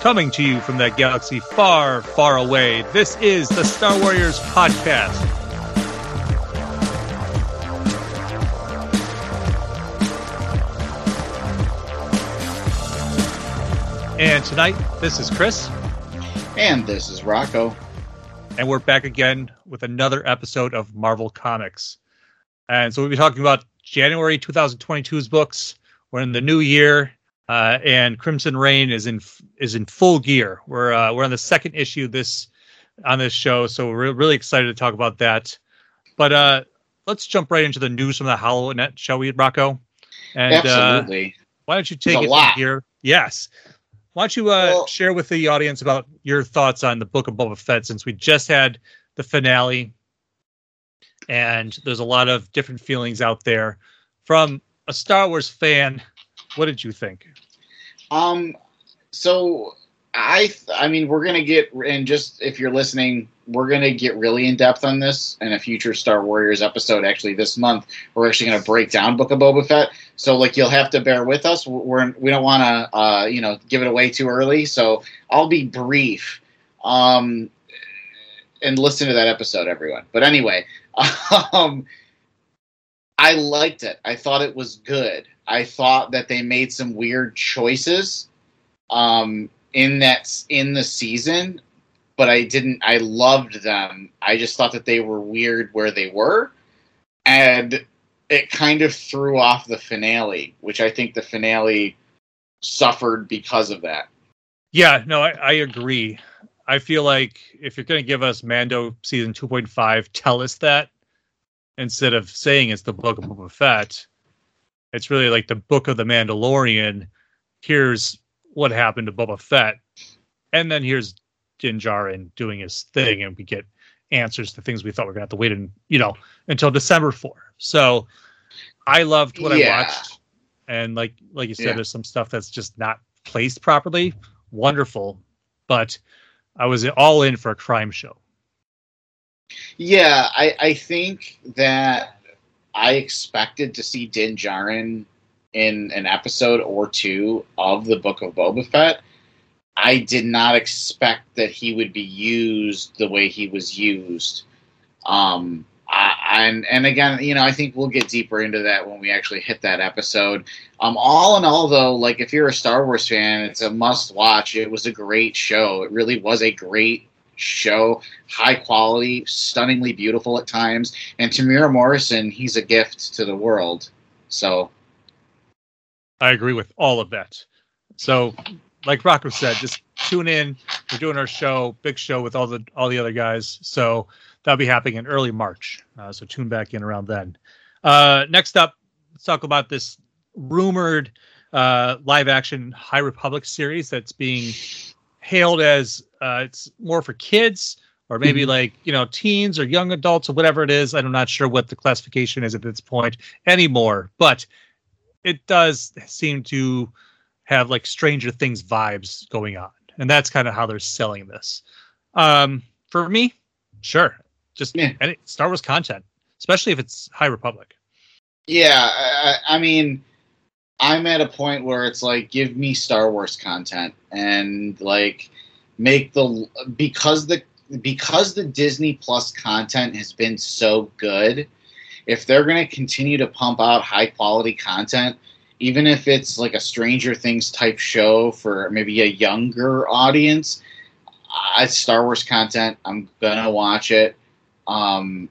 Coming to you from that galaxy far, far away, this is the Star Warriors Podcast. And tonight, this is Chris. And this is Rocco. And we're back again with another episode of Marvel Comics. And so we'll be talking about January 2022's books. We're in the new year, uh, and Crimson Reign is in is in full gear. We're uh, we're on the second issue this on this show, so we're really excited to talk about that. But uh, let's jump right into the news from the HoloNet, shall we, Rocco? And Absolutely. Uh, why don't you take There's it from here? Yes. Why don't you uh, well, share with the audience about your thoughts on the Book of Boba Fett since we just had the finale, and there's a lot of different feelings out there from a Star Wars fan. What did you think? Um, so I, I mean, we're gonna get and just if you're listening, we're gonna get really in depth on this in a future Star Warriors episode. Actually, this month we're actually gonna break down Book of Boba Fett. So like you'll have to bear with us. We're we don't want to uh, you know give it away too early. So I'll be brief. Um, and listen to that episode, everyone. But anyway, um, I liked it. I thought it was good. I thought that they made some weird choices. Um, in that in the season, but I didn't. I loved them. I just thought that they were weird where they were, and it kind of threw off the finale, which I think the finale suffered because of that. Yeah, no, I, I agree. I feel like if you're going to give us Mando season 2.5, tell us that instead of saying it's the book of Boba Fett. It's really like the book of the Mandalorian. Here's what happened to Boba Fett, and then here's Din Djarin doing his thing, and we get answers to things we thought we are gonna have to wait and you know until December for. So I loved what yeah. I watched, and like like you said, yeah. there's some stuff that's just not placed properly. Wonderful, but I was all in for a crime show. Yeah, I, I think that I expected to see Din Djarin in an episode or two of the Book of Boba Fett, I did not expect that he would be used the way he was used. Um, I, and and again, you know, I think we'll get deeper into that when we actually hit that episode. Um, all in all, though, like if you're a Star Wars fan, it's a must watch. It was a great show. It really was a great show, high quality, stunningly beautiful at times. And Temuera Morrison, he's a gift to the world. So I agree with all of that. So, like Rocco said, just tune in. We're doing our show, big show with all the all the other guys. So that'll be happening in early March. Uh, so tune back in around then. Uh, next up, let's talk about this rumored uh, live action High Republic series that's being hailed as uh, it's more for kids or maybe mm-hmm. like you know teens or young adults or whatever it is. I'm not sure what the classification is at this point anymore, but it does seem to have like Stranger Things vibes going on, and that's kind of how they're selling this. Um, for me, sure, just yeah. any Star Wars content, especially if it's High Republic. Yeah, I, I mean, I'm at a point where it's like, give me Star Wars content, and like make the because the because the Disney Plus content has been so good if they're going to continue to pump out high quality content, even if it's like a Stranger Things type show for maybe a younger audience, it's Star Wars content. I'm gonna watch it. Um,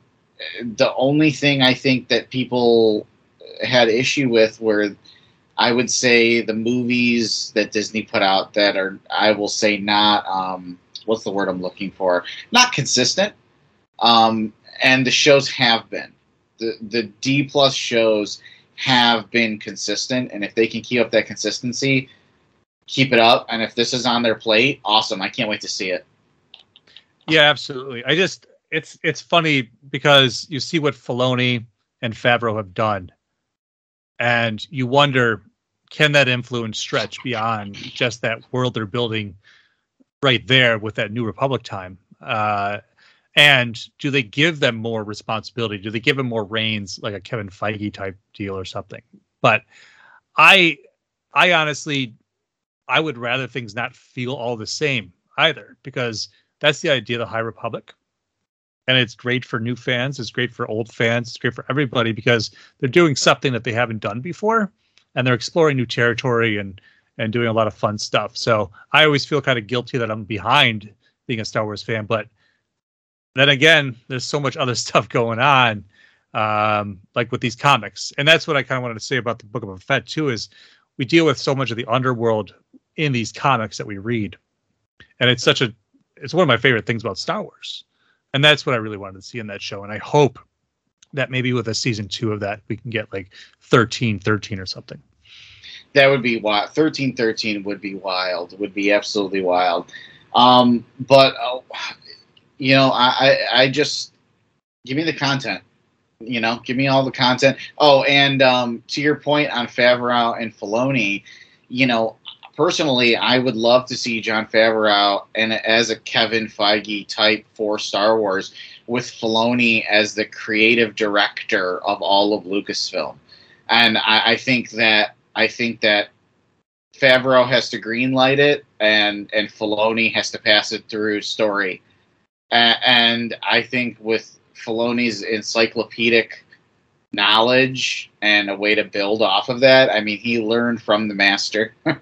the only thing I think that people had issue with were, I would say, the movies that Disney put out that are, I will say, not um, what's the word I'm looking for? Not consistent. Um, and the shows have been the the D plus shows have been consistent, and if they can keep up that consistency, keep it up. And if this is on their plate, awesome! I can't wait to see it. Yeah, absolutely. I just it's it's funny because you see what Filoni and Favreau have done, and you wonder can that influence stretch beyond just that world they're building right there with that New Republic time. Uh, and do they give them more responsibility? Do they give them more reins, like a Kevin Feige type deal or something? But I, I honestly, I would rather things not feel all the same either, because that's the idea of the High Republic. And it's great for new fans, it's great for old fans, it's great for everybody because they're doing something that they haven't done before and they're exploring new territory and and doing a lot of fun stuff. So I always feel kind of guilty that I'm behind being a Star Wars fan, but then again, there's so much other stuff going on, um, like with these comics, and that's what I kind of wanted to say about the Book of Fett too. Is we deal with so much of the underworld in these comics that we read, and it's such a it's one of my favorite things about Star Wars, and that's what I really wanted to see in that show, and I hope that maybe with a season two of that we can get like 13 13 or something that would be wild. Thirteen thirteen would be wild. Would be absolutely wild. Um, but uh, you know, I, I, I just give me the content. You know, give me all the content. Oh, and um, to your point on Favreau and Filoni, you know, personally, I would love to see Jon Favreau and as a Kevin Feige type for Star Wars, with Filoni as the creative director of all of Lucasfilm, and I, I think that I think that Favreau has to greenlight it, and and Filoni has to pass it through story. And I think with Filoni's encyclopedic knowledge and a way to build off of that, I mean, he learned from the master.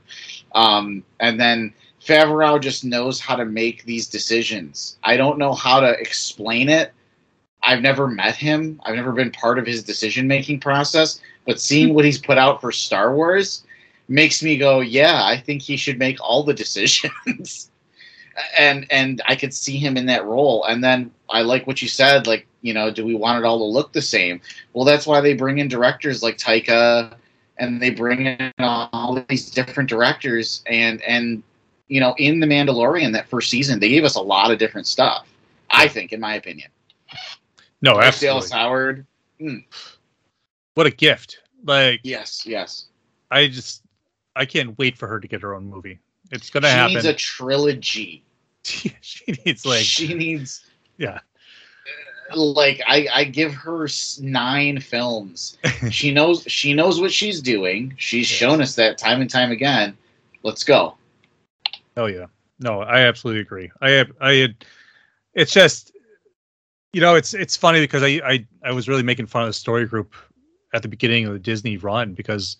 um, and then Favreau just knows how to make these decisions. I don't know how to explain it. I've never met him. I've never been part of his decision making process, but seeing what he's put out for Star Wars makes me go, yeah, I think he should make all the decisions. and and I could see him in that role. And then I like what you said, like, you know, do we want it all to look the same? Well, that's why they bring in directors like Taika and they bring in all these different directors and and you know, in The Mandalorian that first season, they gave us a lot of different stuff. I think, in my opinion. No, absolutely. Howard. Mm what a gift! Like yes, yes. I just I can't wait for her to get her own movie. It's gonna she happen. She needs a trilogy. she needs like she needs yeah. Like I, I give her nine films. she knows she knows what she's doing. She's yes. shown us that time and time again. Let's go. Oh yeah, no, I absolutely agree. I I it's just you know it's it's funny because I I I was really making fun of the story group at the beginning of the Disney run because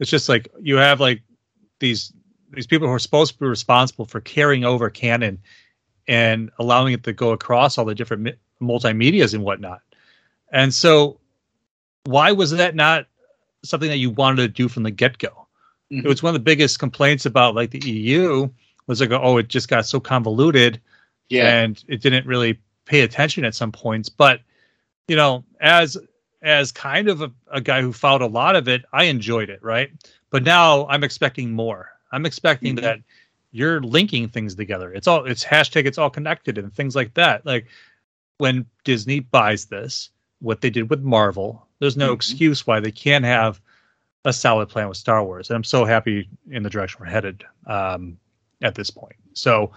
it's just like you have like these these people who are supposed to be responsible for carrying over canon and allowing it to go across all the different multimedias and whatnot. And so, why was that not something that you wanted to do from the get go? Mm-hmm. It was one of the biggest complaints about like the EU was like, oh, it just got so convoluted, yeah, and it didn't really pay attention at some points. But you know, as as kind of a, a guy who followed a lot of it, I enjoyed it, right? But now I'm expecting more. I'm expecting mm-hmm. that you're linking things together. It's all it's hashtag it's all connected and things like that. Like when Disney buys this, what they did with Marvel, there's no mm-hmm. excuse why they can't have a solid plan with Star Wars. And I'm so happy in the direction we're headed um, at this point. So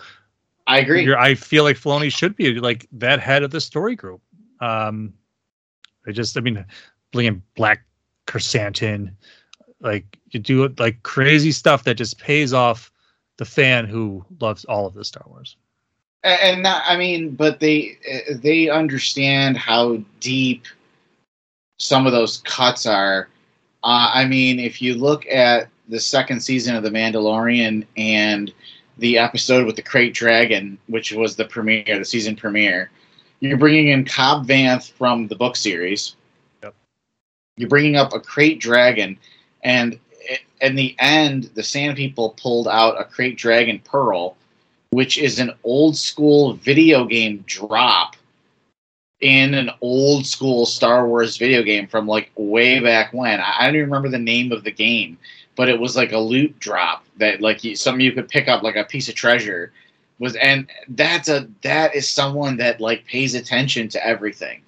I agree. I feel like Filoni should be like that head of the story group. Um, I just, I mean, bringing Black Krrsantan, like you do like crazy stuff that just pays off the fan who loves all of the Star Wars. And not, I mean, but they they understand how deep some of those cuts are. Uh, I mean, if you look at the second season of The Mandalorian and the episode with the krayt dragon, which was the premiere, the season premiere, you're bringing in Cobb Vanth from the book series. Yep. You're bringing up a krayt dragon, and in the end, the Sand People pulled out a krayt dragon pearl, which is an old school video game drop in an old school Star Wars video game from like way back when. I don't even remember the name of the game, but it was like a loot drop that like something you could pick up like a piece of treasure was and that's a that is someone that like pays attention to everything.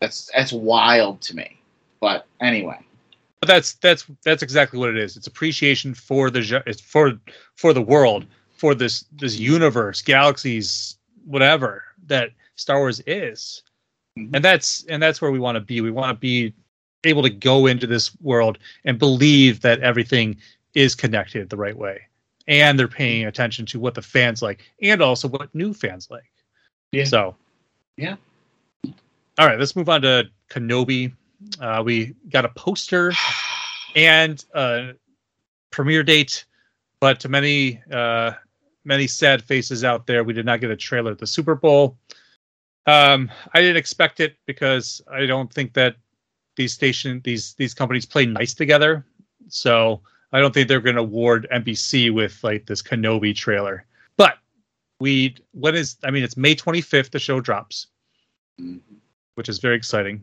That's that's wild to me. But anyway. But that's that's that's exactly what it is. It's appreciation for the it's for for the world for this this universe galaxies whatever that star wars is mm-hmm. and that's and that's where we want to be we want to be able to go into this world and believe that everything is connected the right way and they're paying attention to what the fans like and also what new fans like. Yeah. So, Yeah. All right, let's move on to Kenobi. Uh, we got a poster and a premiere date, but to many uh, many sad faces out there, we did not get a trailer at the Super Bowl. Um, I didn't expect it because I don't think that these station these these companies play nice together. So I don't think they're going to award NBC with like this Kenobi trailer. But we when is I mean it's May 25th the show drops, Mhm. which is very exciting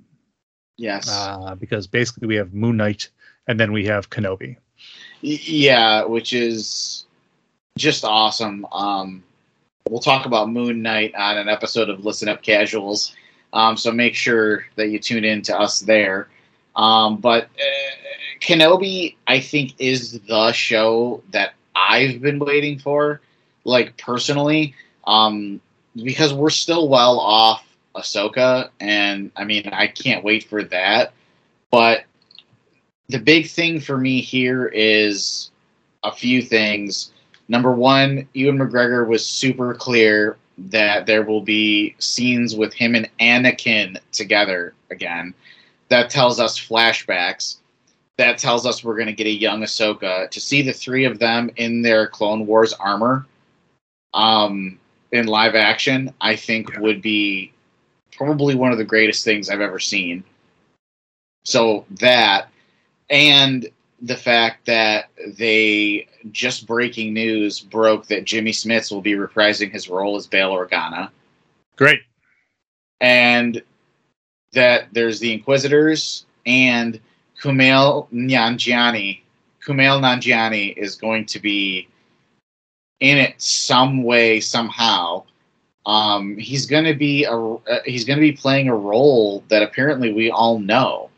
Yes. uh, because basically we have Moon Knight and then we have Kenobi. Yeah, which is just awesome. Um, we'll talk about Moon Knight on an episode of Listen Up Casuals. Um, so make sure that you tune in to us there. Um, but uh, Kenobi, I think, is the show that I've been waiting for, like personally, um, because we're still well off Ahsoka, and I mean, I can't wait for that. But the big thing for me here is a few things. Number one, Ewan McGregor was super clear that there will be scenes with him and Anakin together again. That tells us flashbacks. That tells us we're going to get a young Ahsoka. To see the three of them in their Clone Wars armor um, in live action, I think Yeah. would be probably one of the greatest things I've ever seen. So that, and the fact that they just breaking news broke that Jimmy Smits will be reprising his role as Bail Organa, Great. and that there's the Inquisitors and Kumail Nanjiani. Kumail Nanjiani is going to be in it some way somehow. Um, he's going to be a uh, he's going to be playing a role that apparently we all know,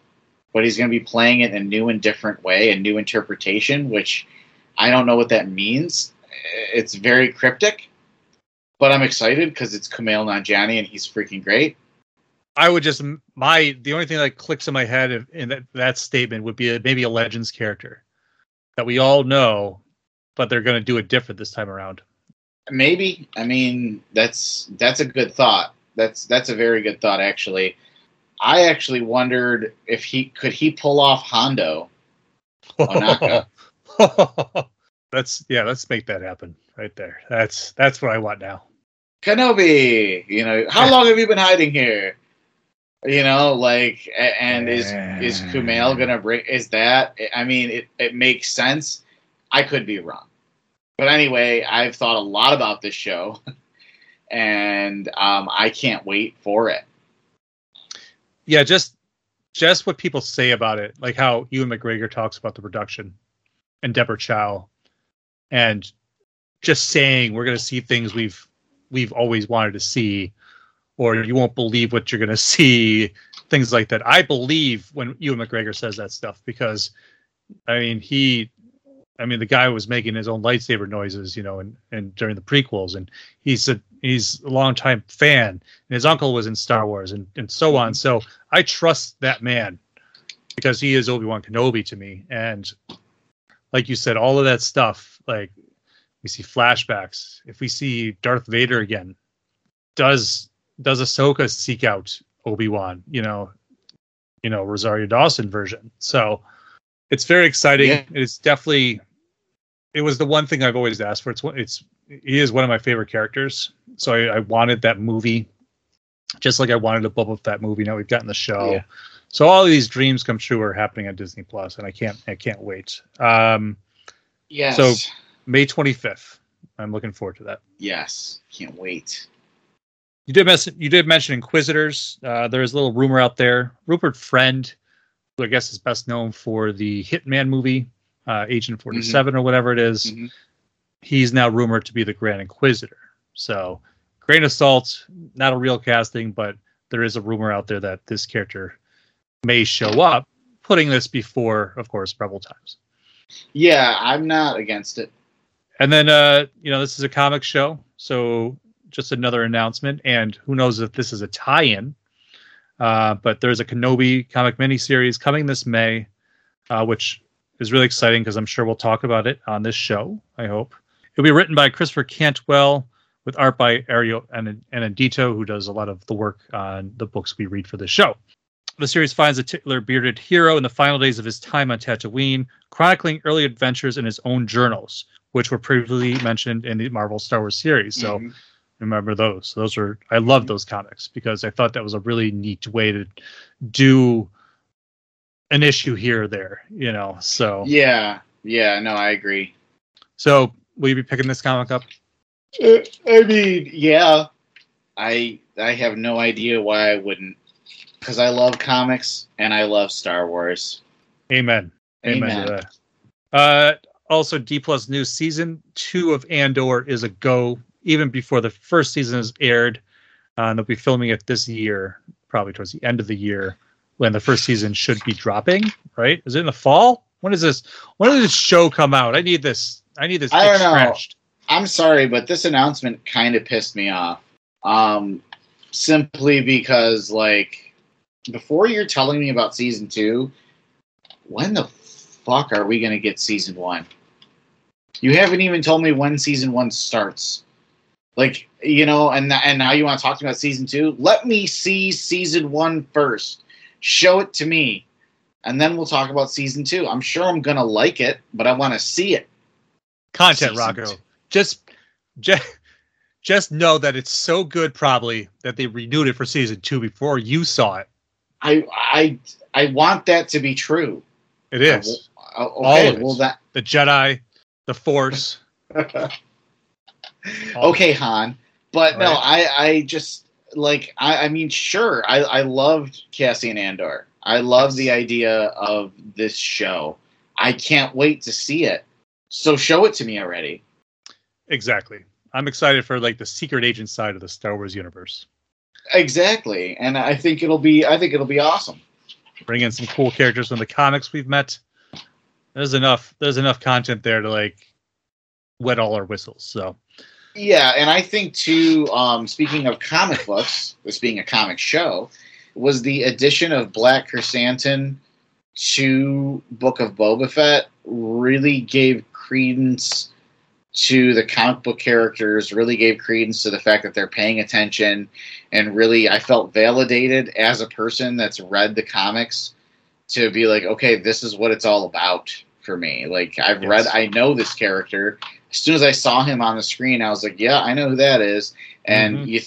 but he's going to be playing it in a new and different way, a new interpretation, which I don't know what that means. It's very cryptic, but I'm excited because it's Kumail Nanjiani and he's freaking great. I would just my the only thing that clicks in my head in- that, that statement would be a, maybe a Legends character that we all know, but they're going to do it different this time around. Maybe. I mean, that's that's a good thought. That's that's a very good thought actually. I actually wondered if he could he pull off Hondo. Ohnaka. let's yeah, let's make that happen right there. That's that's what I want now. Kenobi, you know, how long have you been hiding here? You know, like and is is Kumail gonna bring is that I mean it, it makes sense. I could be wrong. But anyway, I've thought a lot about this show and um, I can't wait for it. Yeah, just just what people say about it, like how Ewan McGregor talks about the production and Deborah Chow, and just saying we're going to see things we've we've always wanted to see, or you won't believe what you're going to see, things like that. I believe when Ewan McGregor says that stuff because, I mean, he, I mean, the guy was making his own lightsaber noises, you know, and and during the prequels, and he's a he's a longtime fan, and his uncle was in Star Wars, and and so on. So I trust that man because he is Obi Wan Kenobi to me, and like you said, all of that stuff, like we see flashbacks. If we see Darth Vader again, does does Ahsoka seek out Obi Wan? You know, you know Rosario Dawson version. So it's very exciting. Yeah. It's definitely it was the one thing I've always asked for. It's one- it's he is one of my favorite characters. So I, I wanted that movie, just like I wanted a Boba Fett movie. Now we've gotten the show. Yeah. So all of these dreams come true are happening on Disney Plus, and I can't I can't wait. Um, Yes. So- May twenty fifth. I'm looking forward to that. yes. Can't wait. You did mention you did mention Inquisitors. Uh, there is a little rumor out there. Rupert Friend, who I guess is best known for the Hitman movie, uh, Agent 47 or whatever it is, Mhm. he's now rumored to be the Grand Inquisitor. So, grain of salt, not a real casting, but there is a rumor out there that this character may show up, putting this before, of course, Rebel Times. Yeah, I'm not against it. And then, uh, you know, this is a comic show, so just another announcement. And who knows if this is a tie-in? Uh, but there's a Kenobi comic miniseries coming this May, uh, which is really exciting because I'm sure we'll talk about it on this show. I hope. It'll be written by Christopher Cantwell with art by Ario Anindito, who does a lot of the work on the books we read for the show. The series finds a titular bearded hero in the final days of his time on Tatooine, chronicling early adventures in his own journals, which were previously mentioned in the Marvel Star Wars series. So Mhm. remember those. Those are I love those comics because I thought that was a really neat way to do an issue here or there, you know. So Yeah, yeah, no, I agree. so will you be picking this comic up? Uh, I mean, yeah, I I have no idea why I wouldn't, because I love comics and I love Star Wars. Amen. Amen, Amen. Uh, also, D Plus News season two of Andor is a go. Even before the first season is aired, uh, and they'll be filming it this year, probably towards the end of the year, when the first season should be dropping. Right? Is it in the fall? When is this? When does this show come out? I need this. I need this. I don't know. I'm sorry, but this announcement kind of pissed me off. Um, simply because, like, before you're telling me about season two, when the fuck are we going to get season one? You haven't even told me when season one starts. Like, you know, and and now you want to talk to me about season two? Let me see season one first. Show it to me, and then we'll talk about season two. I'm sure I'm gonna like it, but I want to see it. Content, Season Rocco. two. Just, just, just know that it's so good, probably that they renewed it for season two before you saw it. I I I want that to be true. It is. Uh, All okay, of it. well that the Jedi, the Force. all- okay, Han. But no, Right. I I just like I I mean sure, I I loved Cassian Andor. I love the idea of this show. I can't wait to see it. So show it to me already. Exactly. I'm excited for like the secret agent side of the Star Wars universe. Exactly. And I think it'll be I think it'll be awesome. Bring in some cool characters from the comics we've met. There's enough. There's enough content there to like wet all our whistles. So Yeah, and I think too. Um, speaking of comic books, this being a comic show, was the addition of Black Chrysanthemum to Book of Boba Fett really gave credence to the comic book characters. Really gave credence to the fact that they're paying attention, and really, I felt validated as a person that's read the comics to be like, okay, this is what it's all about for me. Like I've Yes. read, I know this character as soon as I saw him on the screen, I was like, "Yeah, I know who that is." And Mhm. you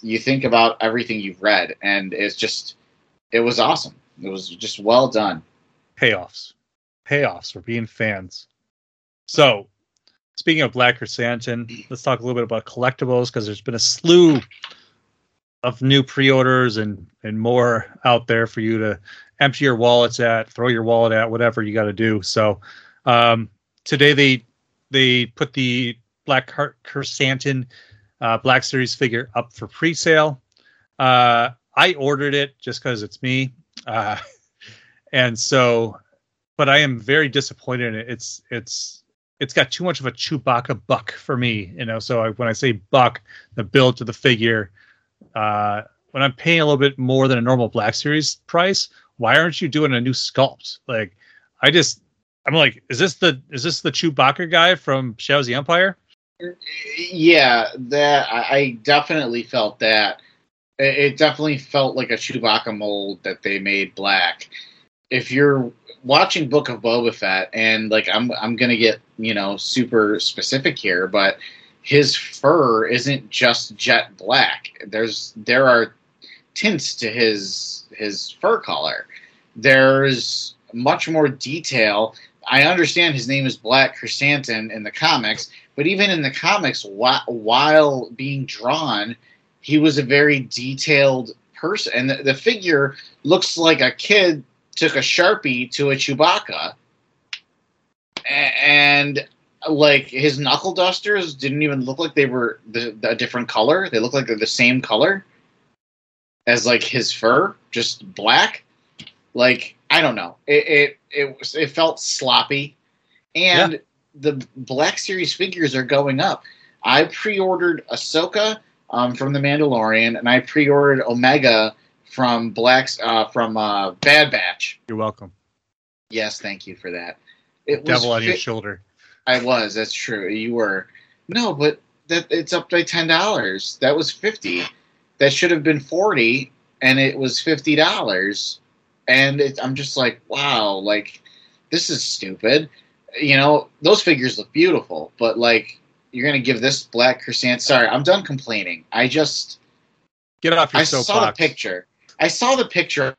you think about everything you've read, and it's just it was awesome. It was just well done. payoffs, payoffs for being fans. So speaking of Black Chrysanthemum, let's talk a little bit about collectibles because there's been a slew of new pre-orders and and more out there for you to empty your wallets at, throw your wallet at, whatever you got to do. So um, today they they put the Black Car- Chrysanthemum uh, Black Series figure up for pre-sale. Uh, I ordered it just because it's me, uh, and so, but I am very disappointed in it. It's it's it's got too much of a Chewbacca buck for me, you know. So I, when I say buck, the build to the figure, uh, when I'm paying a little bit more than a normal Black Series price, why aren't you doing a new sculpt? Like, I just, I'm like, is this the is this the Chewbacca guy from Shadows the Empire? Yeah, that I, definitely felt that. It definitely felt like a Chewbacca mold that they made black. If you're watching Book of Boba Fett, and like I'm, I'm gonna get you know super specific here, but his fur isn't just jet black. There's there are tints to his his fur color. There's much more detail. I understand his name is Black Chrysanthemum in the comics, but even in the comics, whi- while being drawn, he was a very detailed person, and the, the figure looks like a kid took a sharpie to a Chewbacca, and like his knuckle dusters didn't even look like they were the, a different color. They look like they're the same color as like his fur, just black. Like I don't know, it it it, was, it felt sloppy, and the Black Series figures are going up. I pre-ordered Ahsoka um, from The Mandalorian, and I pre-ordered Omega from Black's uh, from uh, Bad Batch. You're welcome. Yes, thank you for that. It was Devil on your shoulder. I was. That's true. You were. no, but that it's up by ten dollars. That was fifty. That should have been forty, and it was fifty dollars. And it, I'm just like, wow, like this is stupid. You know, those figures look beautiful, but like you're gonna give this black chrysanthemum. Sorry, I'm done complaining. I just Get off your soapbox. I saw the picture. I saw the picture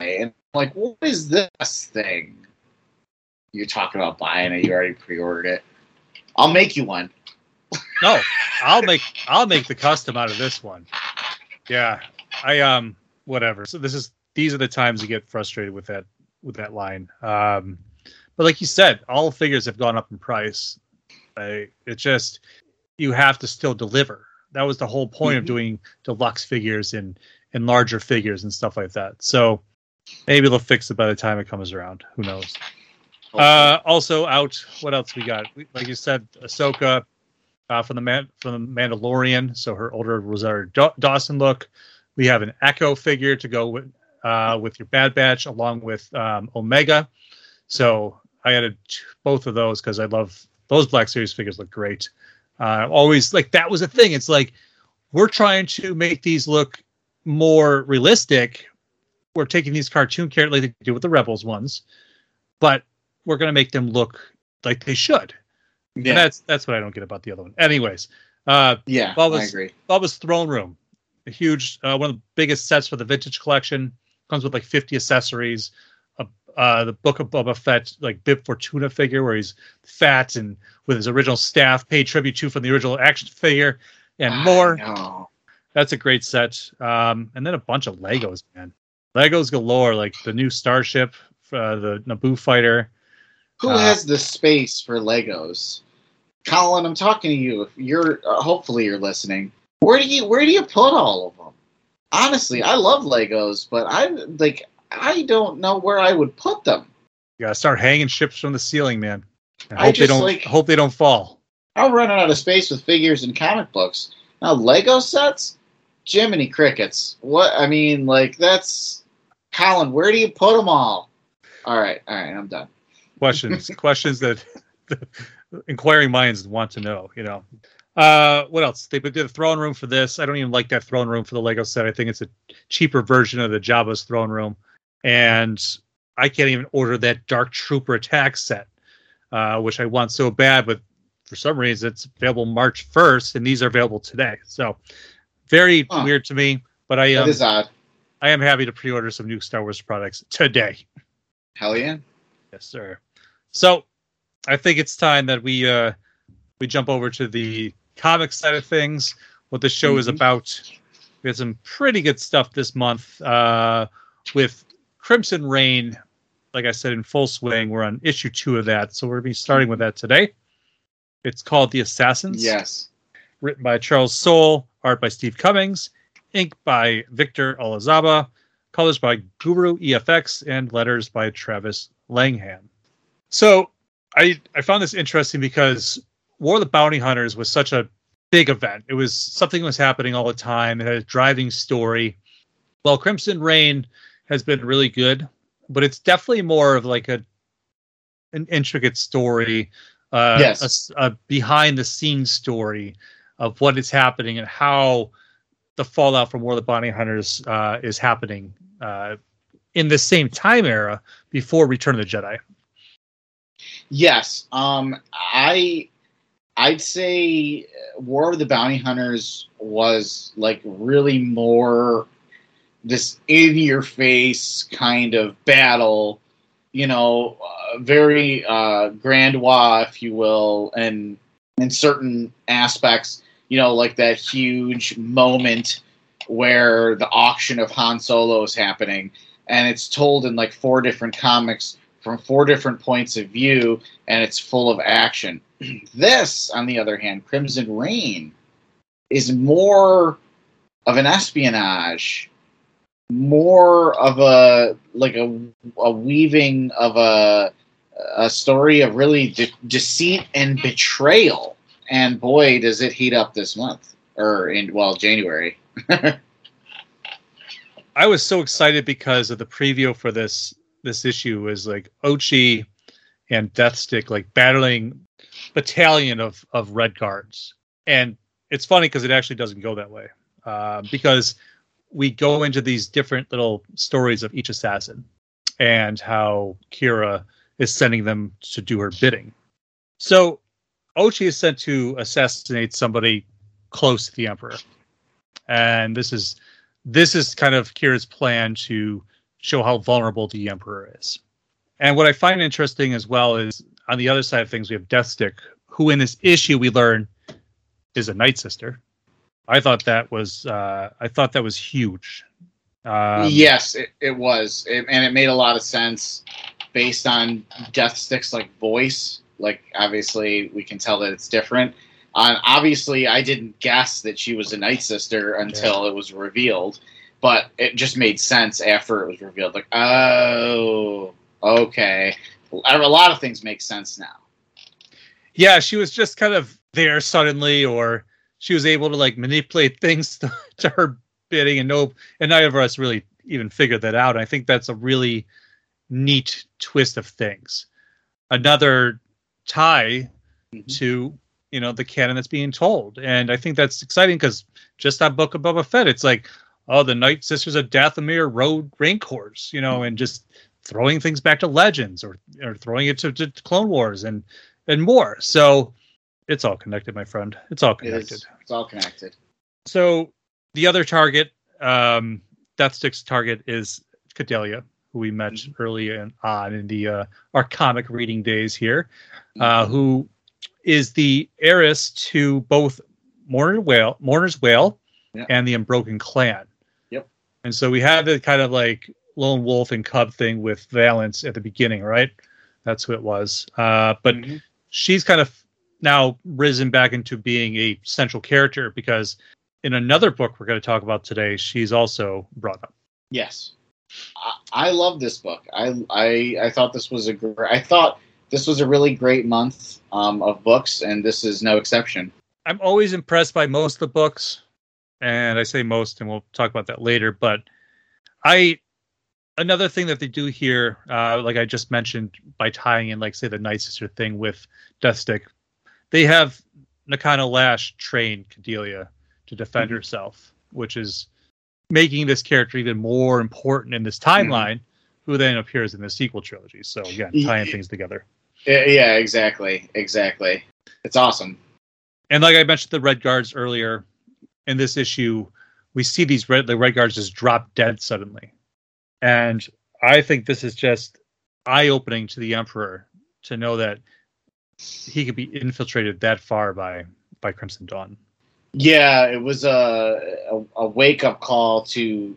and I'm like, what is this thing? You're talking about buying it. You already pre-ordered it. I'll make you one. No, I'll make I'll make the custom out of this one. Yeah, I um whatever. So this is these are the times you get frustrated with that with that line. Um, but like you said, all figures have gone up in price. It just you have to still deliver. That was the whole point of Mhm. doing deluxe figures and and larger figures and stuff like that. So maybe they'll fix it by the time it comes around. Who knows? Uh, also out. What else we got? Like you said, Ahsoka uh, from the Man- from the Mandalorian. So her older Rosario Daw- Dawson look. We have an Echo figure to go with uh, with your Bad Batch, along with um, Omega. So I added both of those because I love those Black Series figures. Look great. Uh, always like that was a thing. It's like we're trying to make these look more realistic. We're taking these cartoon characters like they do with the Rebels ones, but we're going to make them look like they should. And that's that's what I don't get about the other one. Anyways, uh, yeah, Boba's- I agree. Boba's Throne Room, a huge uh, one of the biggest sets for the vintage collection. Comes with like 50 accessories. Uh, uh, the Book of Boba Fett, like Bib Fortuna figure, where he's fat and with his original staff, paid tribute to from the original action figure, and more. No. That's a great set. Um, and then a bunch of Legos, man. Legos galore, like the new Starship, uh, the Naboo fighter. Who Uh, has the space for Legos? Colin, I'm talking to you. If you're uh, hopefully you're listening. Where do you where do you put all of? Honestly, I love Legos, but I like I don't know where I would put them. You gotta start hanging ships from the ceiling, man. I I hope they don't. like- hope they don't fall. I'm running out of space with figures and comic books. Now Lego sets, Jiminy crickets. What I mean, like that's Colin. Where do you put them all? All right, all right, I'm done. questions questions that inquiring minds want to know you know uh what else they did a throne room for this i don't even like that throne room for the lego set i think it's a cheaper version of the jabba's throne room and i can't even order that dark trooper attack set uh which i want so bad but for some reason it's available march 1st and these are available today so very Huh. weird to me but i That um, is odd. i am happy to pre-order some new star wars products today Hell yeah. Yes, sir. So I think it's time that we uh we jump over to the comic side of things, what the show is Mhm. about. We had some pretty good stuff this month uh with Crimson Reign, like I said, in full swing. We're on issue two of that, so we're gonna be starting with that today. It's called The Assassins Yes. written by Charles Soule, art by Steve Cummings, ink by Victor Olazaba, colors by Guru EFX, and letters by Travis Lanham. So I I found this interesting because War of the Bounty Hunters was such a big event. It was something that was happening all the time. It had a driving story. Well, Crimson Reign has been really good, but it's definitely more of like a an intricate story, uh, Yes. a a, behind the scenes story of what is happening and how the fallout from War of the Bounty Hunters uh, is happening uh, in the same time era before Return of the Jedi. Yes. Um, I I'd say War of the Bounty Hunters was like really more this in your face kind of battle, you know, uh, very uh, grandois, if you will, and in certain aspects, you know, like that huge moment where the auction of Han Solo is happening, and it's told in like four different comics from four different points of view, and it's full of action. this, on the other hand, Crimson Reign, is more of an espionage, more of a like a, a weaving of a a story of really de- deceit and betrayal. And boy, does it heat up this month or in well January. I was so excited because of the preview for this this issue was like Ochi and Deathstick like battling battalion of of red guards, and it's funny because it actually doesn't go that way uh, because we go into these different little stories of each assassin and how Qi'ra is sending them to do her bidding. So Ochi is sent to assassinate somebody close to the Emperor. And this is this is kind of Qi'ra's plan to show how vulnerable the Emperor is. And what I find interesting as well is on the other side of things, we have Deathstick, who in this issue we learn is a Night Sister. I thought that was uh, I thought that was huge. Um, yes, it, it was, it, and it made a lot of sense based on Deathstick's like voice. Like obviously, we can tell that it's different. Uh, obviously, I didn't guess that she was a Night Sister until yeah. it was revealed, but it just made sense after it was revealed. Like, oh, okay, a lot of things make sense now. Yeah, she was just kind of there suddenly, or she was able to like manipulate things to, to her bidding, and no, and neither of us really even figured that out. I think that's a really neat twist of things. Another tie mm-hmm. to you know the canon that's being told, and I think that's exciting because just that book of Boba Fett, it's like, oh, the Night Sisters of Dathomir rode Rancors, you know, and just throwing things back to Legends or or throwing it to, to Clone Wars and and more. So it's all connected, my friend. It's all connected. It it's all connected. So the other target, um, Deathstick's target is Cadelia, who we met mm-hmm. early in, on in the uh, our comic reading days here, uh, mm-hmm. who is the heiress to both Mourner Whale, Mourner's Whale, yeah. and the Unbroken Clan. Yep. And so we have the kind of like lone wolf and cub thing with Valance at the beginning, right? That's who it was. Uh, but mm-hmm. she's kind of now risen back into being a central character because in another book we're going to talk about today, she's also brought up. Yes, I, I love this book. I, I I thought this was a. I thought this was a really great month um, of books, and this is no exception. I'm always impressed by most of the books, and I say most, and we'll talk about that later. But I another thing that they do here, uh, like I just mentioned, by tying in, like say, the Night Sister thing with Deathstick, they have Nakana Lash train Cadelia to defend mm-hmm. herself, which is making this character even more important in this mm-hmm. timeline, mm-hmm. who then appears in the sequel trilogy. So again, tying yeah, things together. Yeah, exactly, exactly. It's awesome. And like I mentioned, the Red Guards earlier in this issue, we see these red the Red Guards just drop dead suddenly, and I think this is just eye opening to the Emperor to know that he could be infiltrated that far by by Crimson Dawn. Yeah, it was a a, a wake up call to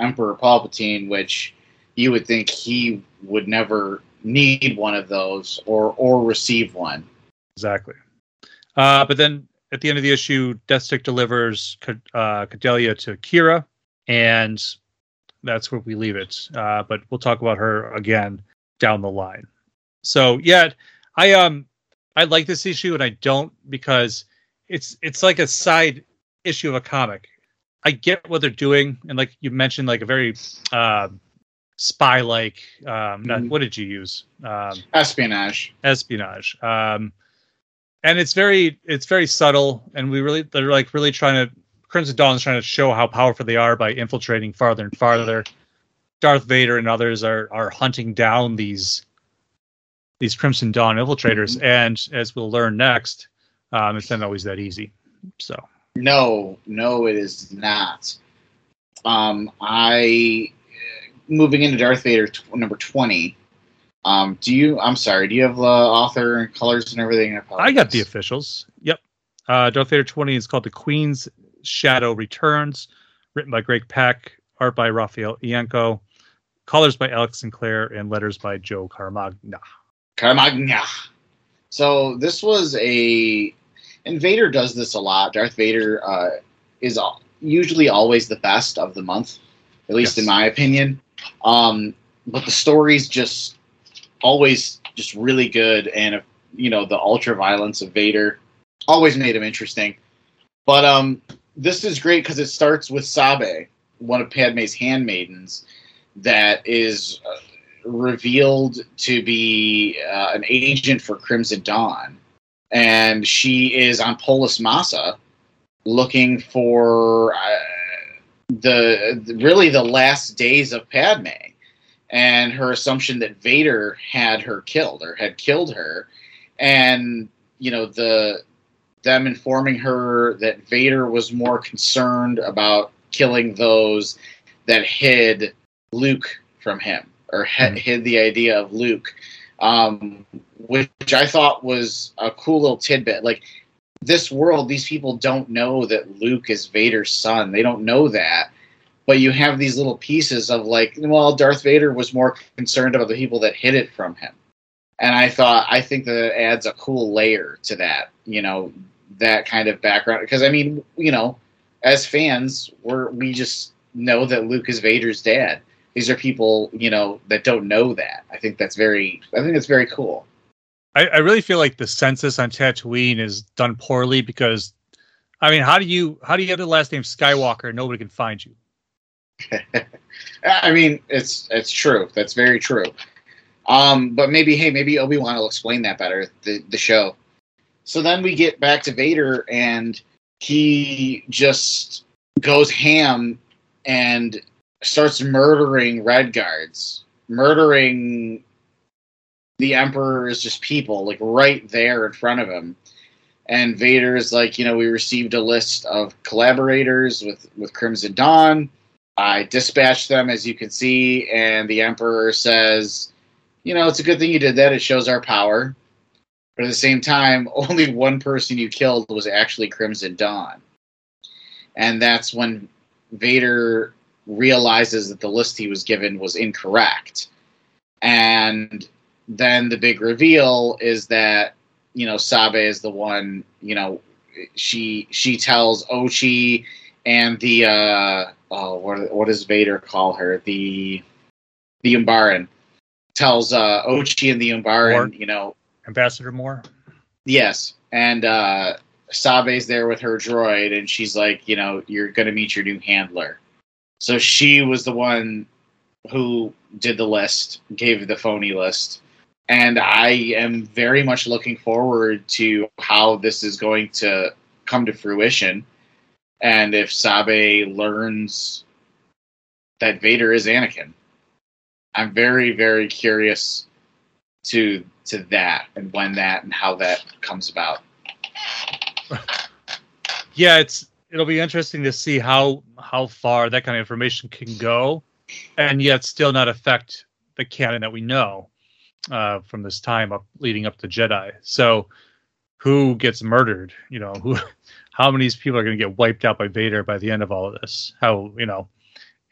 Emperor Palpatine, which you would think he would never need one of those or or receive one. Exactly. Uh, but then at the end of the issue, Deathstick delivers uh, Cadelia to Qi'ra, and that's where we leave it. Uh, but we'll talk about her again down the line. So yeah, I um I like this issue and I don't because it's it's like a side issue of a comic. I get what they're doing, and like you mentioned, like a very uh, spy like. Um, mm-hmm. what did you use? Um, espionage. Espionage. Um, and it's very it's very subtle, and we really they're like really trying to. Crimson Dawn is trying to show how powerful they are by infiltrating farther and farther. Darth Vader and others are are hunting down these these Crimson Dawn infiltrators, mm-hmm. and as we'll learn next, um, it's not always that easy. So no, no, it is not. Um, I moving into Darth Vader t- number twenty. Um, do you? I'm sorry. Do you have the author and colors and everything? I, I got the officials. Yep. Uh, Darth Vader 20 is called The Queen's Shadow Returns, written by Greg Pak, art by Raffaele Ienco, colors by Alex Sinclair, and letters by Joe Caramagna. Caramagna. So this was a, and Vader does this a lot. Darth Vader uh, is usually always the best of the month, at least yes. in my opinion. Um, but the story's just always just really good, and you know the ultra violence of Vader always made him interesting. But um, this is great because it starts with Sabe, one of Padme's handmaidens, that is uh, revealed to be uh, an agent for Crimson Dawn. and she is on Polis Massa, looking for uh, the really the last days of Padme, and her assumption that Vader had her killed or had killed her, and you know the them informing her that Vader was more concerned about killing those that hid Luke from him or mm-hmm. hid the idea of Luke, um, which I thought was a cool little tidbit. Like this world, these people don't know that Luke is Vader's son. They don't know that. But you have these little pieces of like, well, Darth Vader was more concerned about the people that hid it from him. And I thought, I think that adds a cool layer to that, you know, that kind of background. Because I mean, you know, as fans, we're we just know that Luke is Vader's dad. These are people, you know, that don't know that. I think that's very, I think that's very cool. I, I really feel like the census on Tatooine is done poorly because, I mean, how do you how do you have the last name Skywalker and nobody can find you? I mean, it's it's true. That's very true. Um, but maybe, hey, maybe Obi Wan will explain that better. The the show. So then we get back to Vader, and he just goes ham and starts murdering red guards, murdering the emperor's just people, like right there in front of him. And Vader is like, you know, we received a list of collaborators with with Crimson Dawn. I dispatched them, as you can see, and the Emperor says, you know, it's a good thing you did that. It shows our power. But at the same time, only one person you killed was actually Crimson Dawn. And that's when Vader realizes that the list he was given was incorrect. And then the big reveal is that, you know, Sabe is the one, you know, she she tells Ochi and the uh oh what what does Vader call her? The the Umbaran tells uh Ochi and the Umbaran, you know Ambassador Moore. Yes. And uh Sabe's there with her droid and she's like, you know, you're gonna meet your new handler. So she was the one who did the list, gave the phony list. And I am very much looking forward to how this is going to come to fruition. And if Sabe learns that Vader is Anakin, I'm very, very curious to to that and when that and how that comes about. Yeah, it's it'll be interesting to see how how far that kind of information can go, and yet still not affect the canon that we know uh, from this time up leading up to Jedi. So, who gets murdered? You know, who? How many people are going to get wiped out by Vader by the end of all of this? How you know?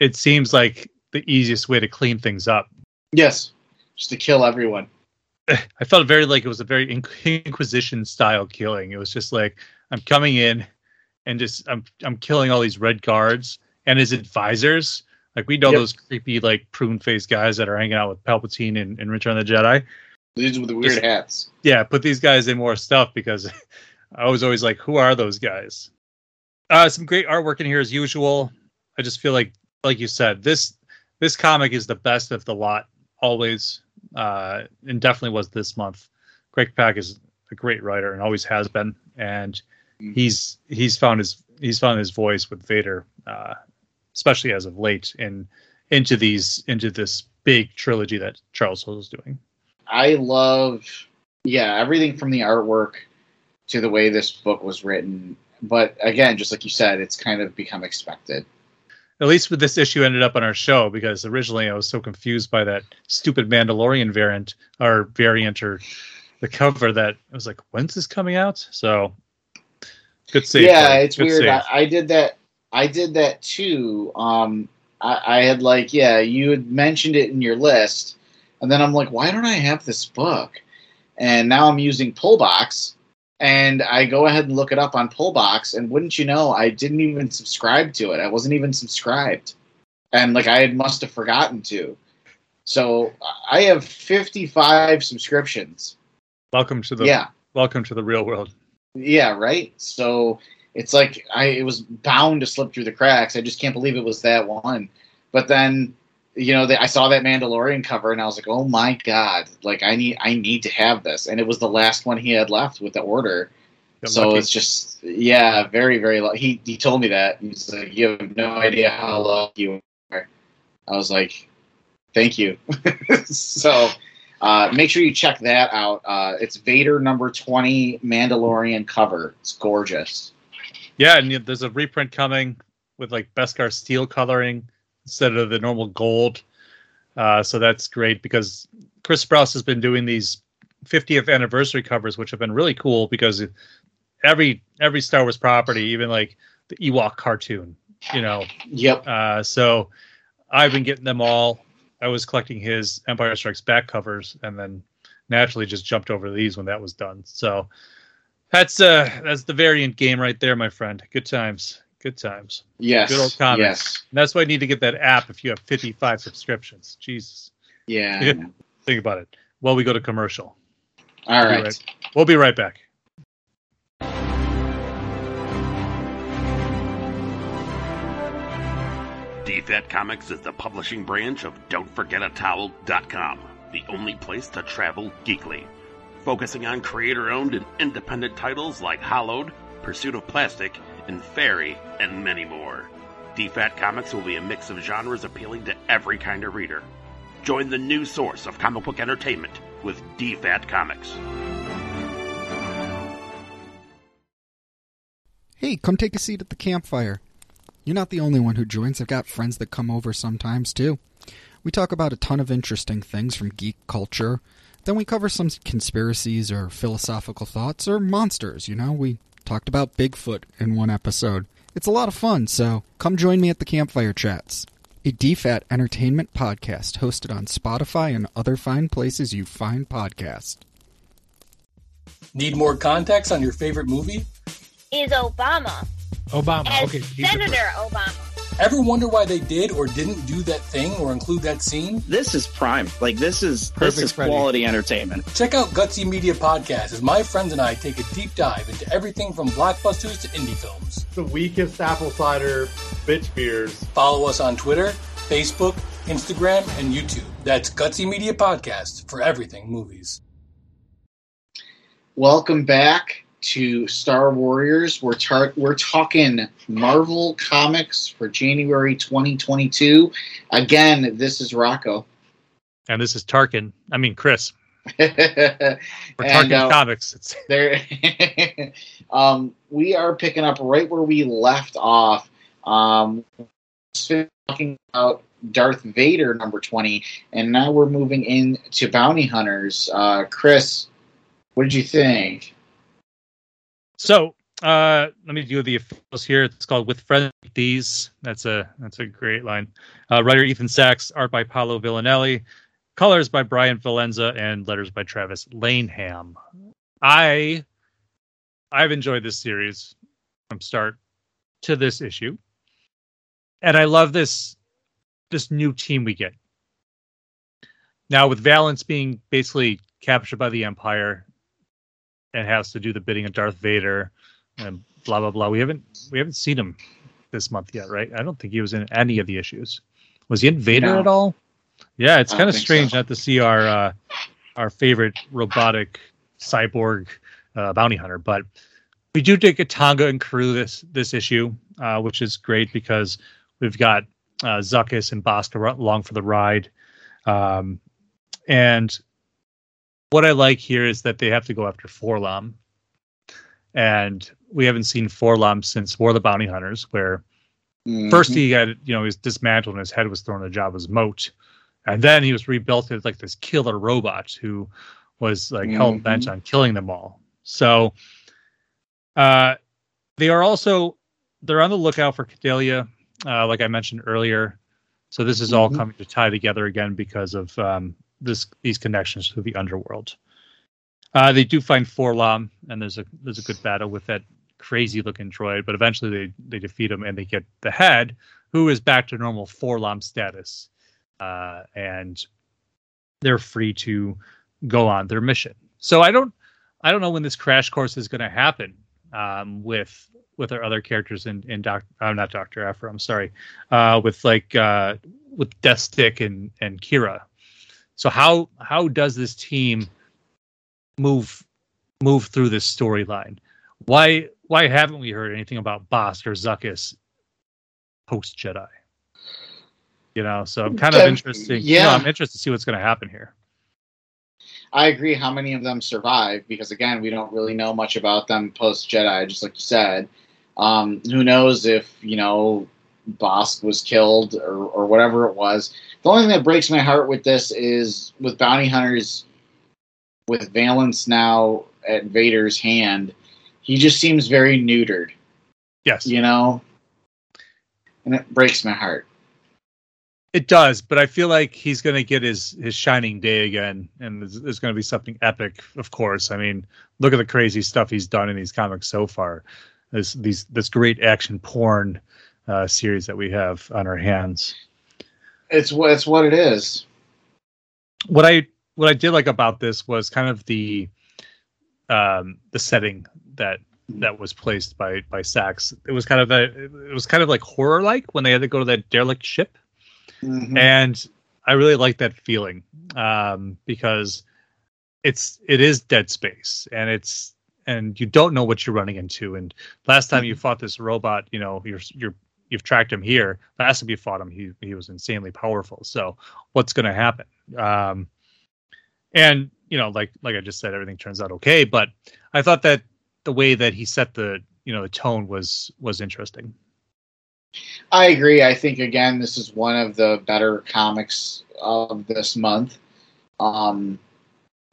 It seems like the easiest way to clean things up. Yes, just to kill everyone. I felt very like it was a very Inquisition style killing. It was just like I'm coming in, and just I'm I'm killing all these red guards and his advisors. Like we know yep. those creepy like prune faced guys that are hanging out with Palpatine in, in Return of the Jedi. These with the weird just, hats. Yeah, put these guys in more stuff because I was always like, who are those guys? Uh, some great artwork in here as usual. I just feel like, like you said, this this comic is the best of the lot always, uh, and definitely was this month. Greg Pak is a great writer and always has been, and Mm-hmm. he's he's found his he's found his voice with Vader, uh, especially as of late, in into these into this big trilogy that Charles Soule is doing. I love, yeah, everything from the artwork to the way this book was written. But again, just like you said, it's kind of become expected. At least with this issue ended up on our show because originally I was so confused by that stupid Mandalorian variant or variant or the cover that I was like, when's this coming out? So Good save. Yeah, it's Good weird. I, I, did that. I did that too. Um, I, I had like, yeah, you had mentioned it in your list, and then I'm like, why don't I have this book? And now I'm using Pullbox, and I go ahead and look it up on Pullbox, and wouldn't you know, I didn't even subscribe to it. I wasn't even subscribed, and like I must have forgotten to. So I have 55 subscriptions. Welcome to the yeah. Welcome to the real world. Yeah, right. So it's like I it was bound to slip through the cracks. I just can't believe it was that one. But then you know, I saw that Mandalorian cover and I was like, oh my god, like I need I need to have this, and it was the last one he had left with the order. so lucky. it's just yeah, very very. Lo- he he told me that he's like, you have no idea how lucky you are. I was like, thank you. so. Uh, make sure you check that out. Uh, it's Vader number 20 Mandalorian cover. It's gorgeous. Yeah, and there's a reprint coming with like Beskar steel coloring instead of the normal gold. Uh, so that's great because Chris Sprouse has been doing these 50th anniversary covers, which have been really cool because every every Star Wars property, even like the Ewok cartoon, you know. Yep. Uh, so I've been getting them all. I was collecting his Empire Strikes Back covers, and then naturally just jumped over these when that was done. So that's uh that's the variant game right there, my friend. Good times. Good times. Yes. Good old comics. Yes. And that's why I need to get that app if you have 55 subscriptions. Jesus. Yeah. Think about it. Well, we go to commercial. All right. right. We'll be right back. DFAT Comics is the publishing branch of Don'tForgetATowel.com, the only place to travel geekly. Focusing on creator owned and independent titles like Hollowed, Pursuit of Plastic, and Fairy, and many more. DFAT Comics will be a mix of genres appealing to every kind of reader. Join the new source of comic book entertainment with DFAT Comics. Hey, come take a seat at the campfire. You're not the only one who joins. I've got friends that come over sometimes, too. We talk about a ton of interesting things from geek culture. Then we cover some conspiracies or philosophical thoughts or monsters, you know? We talked about Bigfoot in one episode. It's a lot of fun, so come join me at the Campfire Chats, a DFAT entertainment podcast hosted on Spotify and other fine places you find podcasts. Need more context on your favorite movie? Is Obama. Obama, As okay. Senator Obama. Ever wonder why they did or didn't do that thing or include that scene? This is prime. Like this is Perfect this is Freddy. quality entertainment. Check out Gutsy Media Podcast as my friends and I take a deep dive into everything from blockbusters to indie films. The weakest apple cider bitch beers. Follow us on Twitter, Facebook, Instagram, and YouTube. That's Gutsy Media Podcast for everything movies. Welcome back to Star Warriors. We're tar- we're talking Marvel Comics for January 2022. Again, this is Rocco. And this is Tarkin. I mean, Chris. We're Tarkin uh, Comics. There. um, we are picking up right where we left off. Um, talking about Darth Vader number 20, and now we're moving into Bounty Hunters. Uh, Chris, what did you think? So uh, let me do the officials here. It's called "With Friends Like These." That's a that's a great line. Uh, writer Ethan Sacks, art by Paolo Villanelli, colors by Brian Valenza, and letters by Travis Lanham. I I've enjoyed this series from start to this issue, and I love this this new team we get. Now with Valance being basically captured by the Empire, and has to do the bidding of Darth Vader and blah blah blah. We haven't we haven't seen him this month yet, right? I don't think he was in any of the issues. Was he in Vader no. at all? Yeah, it's kind of strange so. not to see our uh, our favorite robotic cyborg uh, bounty hunter, but we do get Katanga and crew this this issue, uh, which is great because we've got uh, Zuckuss and Bossk along for the ride, um, and what I like here is that they have to go after 4-LOM. And we haven't seen 4-LOM since War of the Bounty Hunters, where mm-hmm. first he got, you know, he was dismantled and his head was thrown in Jabba's moat. And then he was rebuilt as like this killer robot who was like mm-hmm. hell bent on killing them all. So uh they are also they're on the lookout for Cadeliah, uh, like I mentioned earlier. So this is all mm-hmm. coming to tie together again because of um, this these connections to the underworld. Uh, they do find 4-LOM, and there's a there's a good battle with that crazy looking droid, but eventually they they defeat him and they get the head, who is back to normal 4-LOM status, uh, and they're free to go on their mission. So I don't I don't know when this crash course is going to happen um, with with our other characters in in Doc, uh, not Doctor Aphra. I'm sorry, uh, with like uh, with Death Stick and and Qi'ra. So how how does this team move move through this storyline? Why why haven't we heard anything about Bossk or Zuckuss post Jedi? You know, so I'm kind of Um, interested. yeah. you know, I'm interested to see what's going to happen here. I agree. How many of them survive? Because again, we don't really know much about them post Jedi, just like you said. Um, who knows if you know Bossk was killed or, or whatever it was. The only thing that breaks my heart with this is with bounty hunters, with Valance now at Vader's hand, he just seems very neutered. Yes, You know, and it breaks my heart. it does, but I feel like he's going to get his his shining day again, and there's, there's going to be something epic. Of course, I mean, look at the crazy stuff he's done in these comics so far. This these this great action porn uh, series that we have on our hands. It's what it's what it is. what I what I did like about this was kind of the um the setting that that was placed by by Sacks. It was kind of a it was kind of like horror like when they had to go to that derelict ship, Mhm. and I really like that feeling um because it's it is dead space and it's and you don't know what you're running into. And last time you fought this robot, you know you're you're you've tracked him here. Last time you fought him, he he was insanely powerful. So what's going to happen? Um, and you know, like like I just said, everything turns out okay. But I thought that the way that he set the you know the tone was was interesting. I agree. I think again, this is one of the better comics of this month. Um,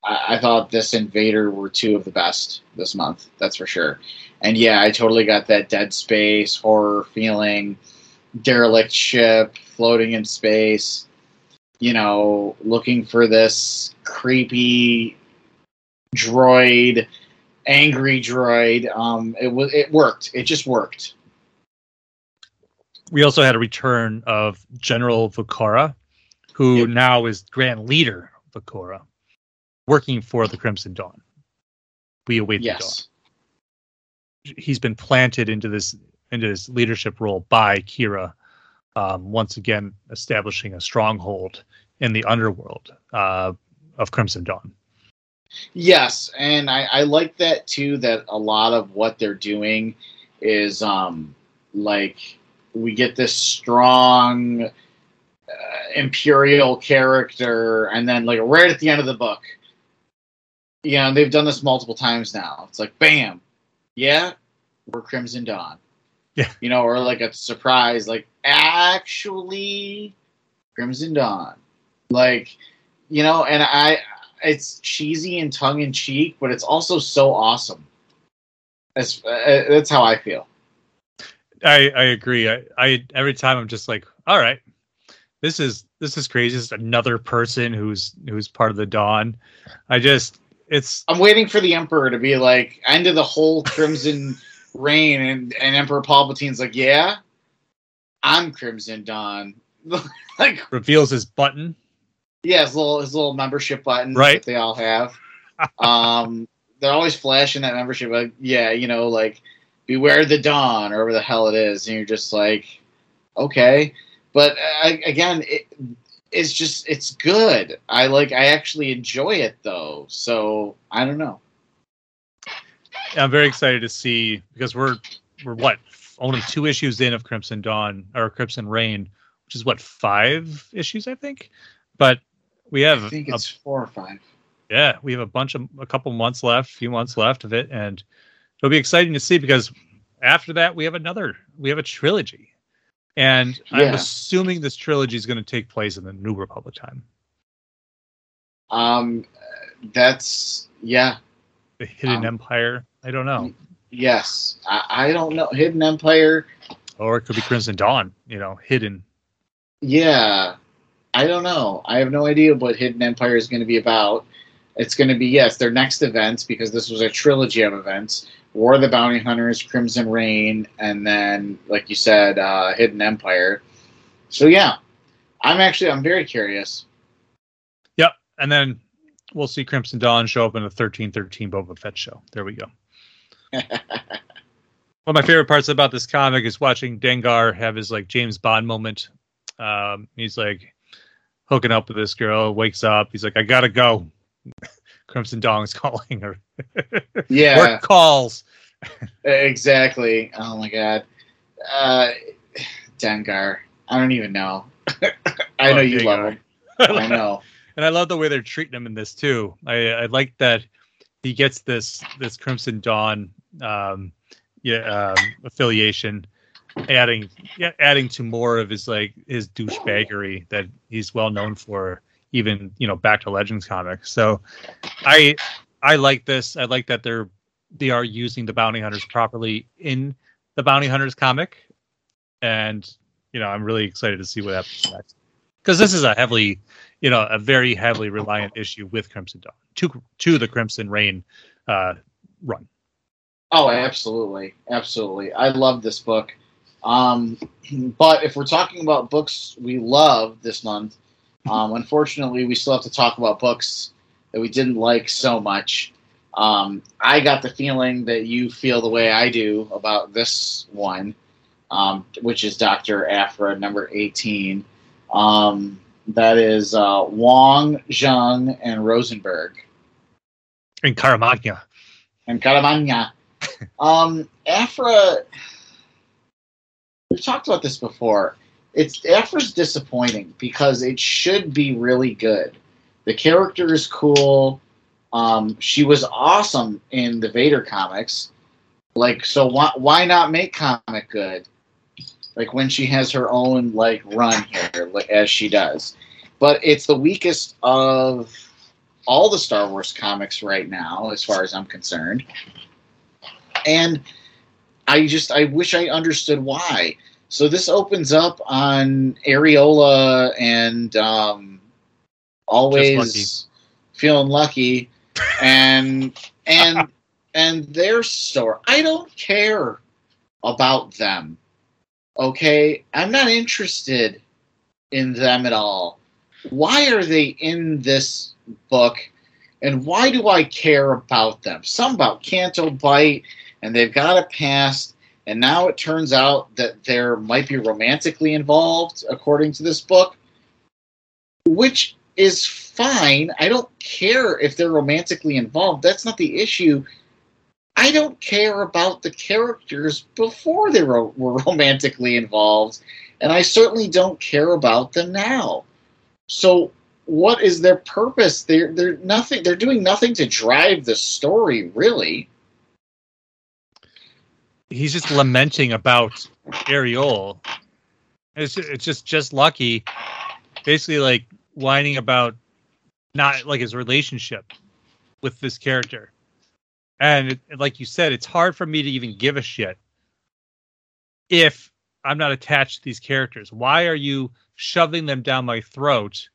I, I thought this and Vader were two of the best this month. That's for sure. And yeah, I totally got that dead space horror feeling, derelict ship floating in space. You know, looking for this creepy droid, angry droid. Um, it was it worked. It just worked. We also had a return of General Vakora, who Yep. now is Grand Leader Vakora, working for the Crimson Dawn. We await Yes. the dawn. He's been planted into this into this leadership role by Qi'ra, um, once again establishing a stronghold in the underworld uh, of Crimson Dawn. Yes, and I, I like that too. That a lot of what they're doing is um like we get this strong uh, imperial character, and then like right at the end of the book, you know they've done this multiple times now. It's like bam, yeah, we're Crimson Dawn. Yeah. you know, or like a surprise, like actually Crimson Dawn, like you know, and I it's cheesy and tongue in cheek, but it's also so awesome. That's uh, that's how I feel. I I agree. I, I every time I'm just like, all right, this is this is crazy. Is another person who's who's part of the Dawn. I just it's I'm waiting for the Emperor to be like end of the whole Crimson Reign, and, and Emperor Palpatine's like, yeah, I'm Crimson Dawn. like, reveals his button. yeah, his little his little membership button Right. that they all have. um, they're always flashing that membership. Like, yeah, you know, like beware the dawn or whatever the hell it is, and you're just like, okay. But uh, again, it, it's just it's good. I like. I actually enjoy it though. So I don't know. I'm very excited to see because we're we're what only two issues in of Crimson Dawn or Crimson Reign, which is what five issues I think. But we have I think a- it's four or five. yeah, we have a bunch of a couple months left, few months left of it, and it'll be exciting to see because after that we have another we have a trilogy, and I'm assuming this trilogy is going to take place in the New Republic time, Um, that's yeah. the Hidden Um, Empire. I don't know, Yes, I, I don't know. Hidden Empire. or it could be Crimson Dawn. You know, hidden. Yeah, I don't know. I have no idea what Hidden Empire is going to be about. It's going to be yes, their next events because this was a trilogy of events: War of the Bounty Hunters, Crimson Reign, and then, like you said, uh, Hidden Empire. So yeah, I'm actually I'm very curious. Yep, and then we'll see Crimson Dawn show up in the thirteen thirteen Boba Fett show. There we go. One of my favorite parts about this comic is watching Dengar have his like James Bond moment Um, he's like hooking up with this girl, wakes up, he's like, I gotta go. Crimson Dawn's calling her. Yeah. Work calls. Exactly. Oh my god. Uh, Dengar. I don't even know. I know you Dengar. love him. I know. and I love the way they're treating him in this too. I, I like that he gets this this Crimson Dawn um, yeah um, affiliation, adding yeah, adding to more of his like his douchebaggery that he's well known for, even you know back to Legends comics. So, I I like this. I like that they're they are using the bounty hunters properly in the bounty hunters comic, and you know I'm really excited to see what happens next because this is a heavily you know, a very heavily reliant issue with Crimson Dawn to to the Crimson Reign uh, run. Oh, absolutely, absolutely. I love this book. Um, but if we're talking about books we love this month, um, unfortunately, we still have to talk about books that we didn't like so much. Um, I got the feeling that you feel the way I do about this one, um, which is Doctor Aphra number eighteen. Um, that is uh, Wong, Jung, and Rosenberg In Caramagna. and Caramagna. um, Aphra, we've talked about this before. It's Aphra's disappointing because it should be really good. The character is cool. Um, she was awesome in the Vader comics. Like, so why why not make comic good? Like when she has her own like run here, as she does. But it's the weakest of all the Star Wars comics right now, as far as I'm concerned and I just I wish I understood why. So this opens up on Areola and um, always feeling lucky, and and and their story. I don't care about them. Okay, I'm not interested in them at all. Why are they in this book? And why do I care about them? Some about Canto Bight, and they've got a past, and now it turns out that there might be romantically involved, according to this book, which is fine. I don't care if they're romantically involved. That's not the issue. I don't care about the characters before they were, romantically involved, and I certainly don't care about them now. So, what is their purpose? They're they're nothing. They're doing nothing to drive the story, really. He's just lamenting about Ariol. It's it's just just lucky, basically like whining about not like his relationship with this character, and it, like you said, it's hard for me to even give a shit if I'm not attached to these characters. Why are you shoving them down my throat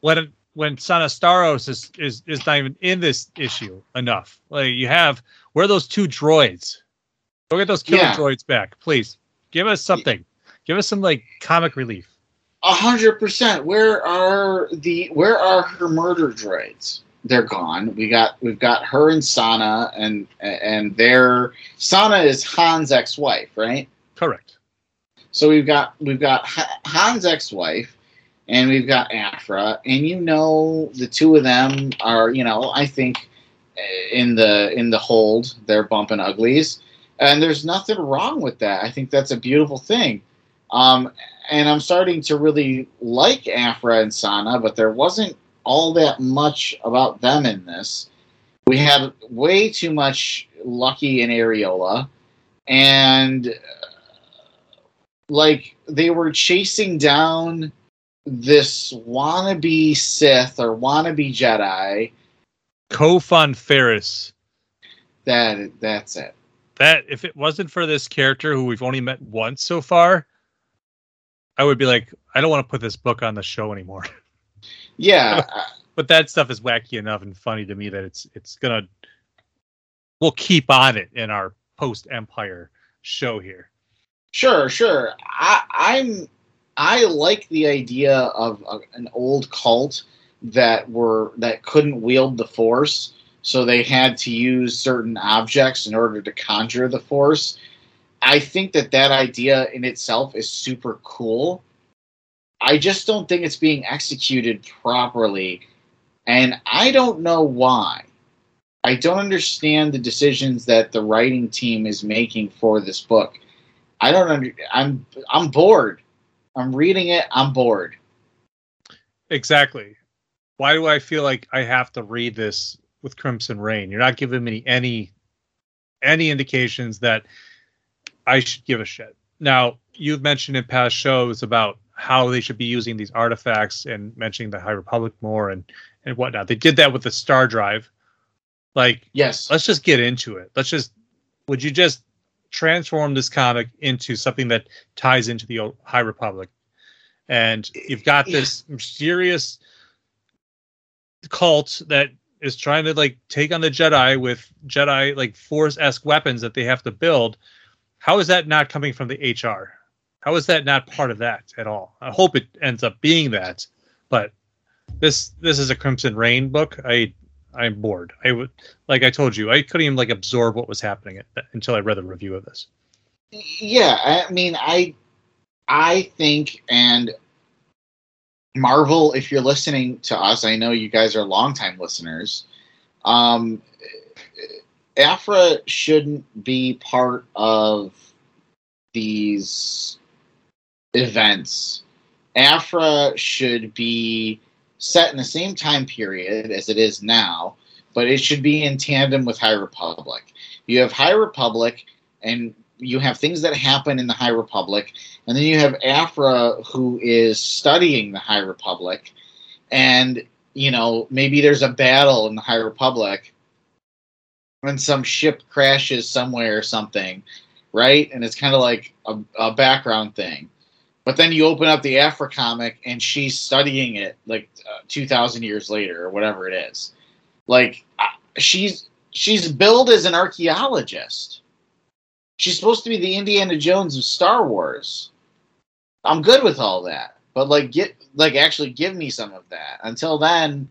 when when Sana Starros is is is not even in this issue enough? Like you have where are those two droids? Go get those killer Yeah. droids back, please. Give us something. Give us some like comic relief. A hundred percent. Where are the where are her murder droids? They're gone. We got we've got her and Sana and and their Sana is Han's ex-wife, right? Correct. So we've got we've got Ha- Han's ex-wife and we've got Aphra and you know the two of them are, you know, I think eh, in the in the hold they're bumping uglies and there's nothing wrong with that. I think that's a beautiful thing. Um, and I'm starting to really like Aphra and Sana, but there wasn't all that much about them in this. We had way too much Lucky and Areola, and uh, like they were chasing down this wannabe Sith or wannabe Jedi. Kho Phon Farrus. That that's it. That if it wasn't for this character who we've only met once so far, I would be like, I don't want to put this book on the show anymore. Yeah, but that stuff is wacky enough and funny to me that it's it's gonna we'll keep on it in our post Empire show here. Sure, sure. I, I'm I like the idea of a, an old cult that were that couldn't wield the force, so they had to use certain objects in order to conjure the force. I think that that idea in itself is super cool. I just don't think it's being executed properly, and I don't know why. I don't understand the decisions that the writing team is making for this book. I don't under, I'm I'm bored. I'm reading it. I'm bored. Exactly. Why do I feel like I have to read this with Crimson Reign. You're not giving me any any indications that I should give a shit. Now, you've mentioned in past shows about how they should be using these artifacts and mentioning the High Republic more and and whatnot. They did that with the Star Drive. Like, yes, let's just get into it. Let's just. Would you just transform this comic into something that ties into the High Republic? And you've got this mysterious cult that is trying to like take on the Jedi with Jedi like Force esque weapons that they have to build. How is that not coming from the HR? How is that not part of that at all? I hope it ends up being that, but this this is a Crimson Reign book. I I'm bored. I would like I told you I couldn't even like absorb what was happening until I read the review of this. Yeah, I mean I I think and Marvel, if you're listening to us, I know you guys are longtime listeners. Um, Aphra shouldn't be part of these events. Aphra should be set in the same time period as it is now, but it should be in tandem with High Republic. You have High Republic, and you have things that happen in the High Republic, and then you have Aphra who is studying the High Republic, and you know maybe there's a battle in the High Republic, and some ship crashes somewhere or something, right? And it's kind of like a, a background thing. But then you open up the Aphra comic, and she's studying it like uh, two thousand years later or whatever it is. Like uh, she's she's billed as an archaeologist She's supposed to be the Indiana Jones of Star Wars. I'm good with all that, but like get like actually give me some of that. Until then,